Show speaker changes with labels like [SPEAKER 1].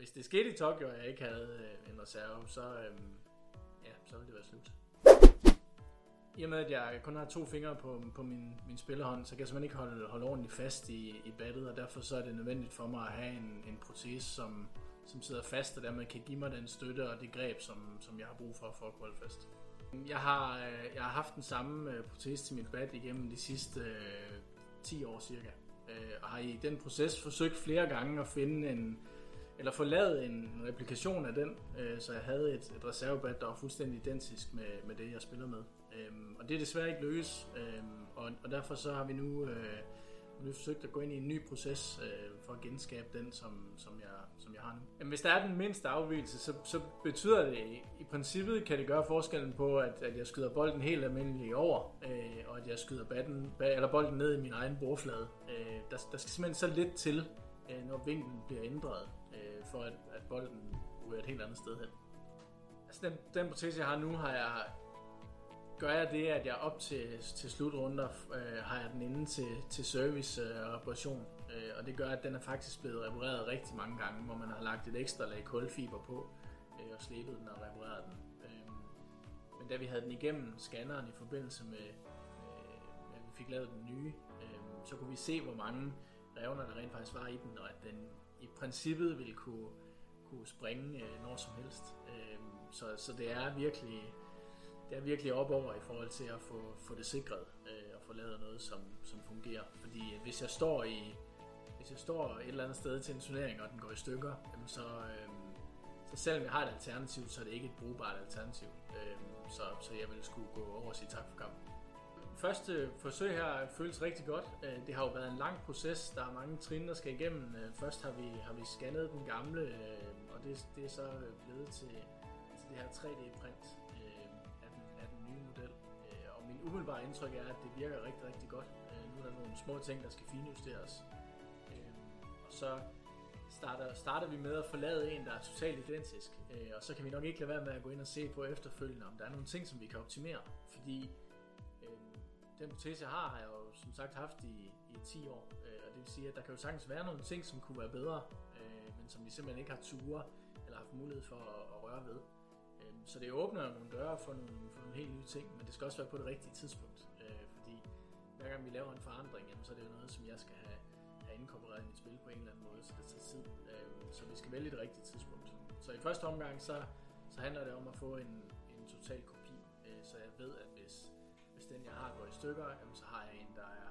[SPEAKER 1] hvis det skete i Tokyo, og jeg ikke havde øh, en reserve, så, øh, ja, så ville det være slut. I og med, at jeg kun har to fingre på, på min, min spillerhånd, så kan jeg simpelthen ikke holde, holde ordentligt fast i, i battet, og derfor så er det nødvendigt for mig at have en, en protese, som, som sidder fast, og dermed kan give mig den støtte og det greb, som, som jeg har brug for for at kunne holde fast. Jeg har, øh, jeg har haft den samme øh, protese til mit bat igennem de sidste øh, 10 år cirka, øh, og har i den proces forsøgt flere gange at finde en, eller få lavet en replikation af den, øh, så jeg havde et, et reservebat, der var fuldstændig identisk med, med det, jeg spiller med. Øhm, og det er desværre ikke løs, øhm, og, og derfor så har vi nu, øh, nu forsøgt at gå ind i en ny proces øh, for at genskabe den, som, som, jeg, som jeg har nu. Jamen, hvis der er den mindste afvielse, så, så betyder det, i princippet kan det gøre forskellen på, at, at jeg skyder bolden helt almindeligt over, øh, og at jeg skyder batten, eller bolden ned i min egen bordflade. Øh, der, der skal simpelthen så lidt til, øh, når vinklen bliver ændret, for at, at bolden ryger et helt andet sted hen. Altså den, den protese, jeg har nu, har jeg gør jeg det, at jeg op til, til slutrunder øh, har jeg den inde til, til service øh, og reparation. Øh, og det gør, at den er faktisk blevet repareret rigtig mange gange, hvor man har lagt et ekstra lag kulfiber på øh, og slebet den og repareret den. Øh, men da vi havde den igennem scanneren i forbindelse med, øh, at vi fik lavet den nye, øh, så kunne vi se, hvor mange revner der rent faktisk var i den, og at den i princippet ville kunne, kunne springe øh, når som helst. Øh, så, så det er virkelig det er virkelig op over i forhold til at få, få det sikret øh, og få lavet noget, som, som fungerer. Fordi øh, hvis jeg står i hvis jeg står et eller andet sted til en turnering, og den går i stykker, jamen så, øh, så selvom jeg har et alternativ, så er det ikke et brugbart alternativ. Øh, så, så jeg vil skulle gå over og sige tak for kampen. Første forsøg her føles rigtig godt. Øh, det har jo været en lang proces. Der er mange trin, der skal igennem. Øh, først har vi, har vi scannet den gamle, øh, og det, det er så blevet til, til det her 3D-print af den, af den nye model. Og min umiddelbare indtryk er, at det virker rigtig, rigtig godt. Nu er der nogle små ting, der skal finjusteres. Og så starter, starter vi med at forlade en, der er totalt identisk. Og så kan vi nok ikke lade være med at gå ind og se på efterfølgende, om der er nogle ting, som vi kan optimere. Fordi den protese, jeg har, har jeg jo som sagt haft i, i 10 år. Øh, og det vil sige, at der kan jo sagtens være nogle ting, som kunne være bedre, øh, men som vi simpelthen ikke har ture eller haft mulighed for at, at røre ved. Øh, så det åbner nogle døre for nogle, for nogle helt nye ting, men det skal også være på det rigtige tidspunkt. Øh, fordi hver gang vi laver en forandring, jamen, så er det jo noget, som jeg skal have, have inkorporeret i mit spil på en eller anden måde, så det tager tid. Øh, så vi skal vælge det rigtige tidspunkt. Så i første omgang, så, så handler det om at få en, en total kopi, øh, så jeg ved, at hvis den jeg har går i stykker, jamen, så har jeg en, der er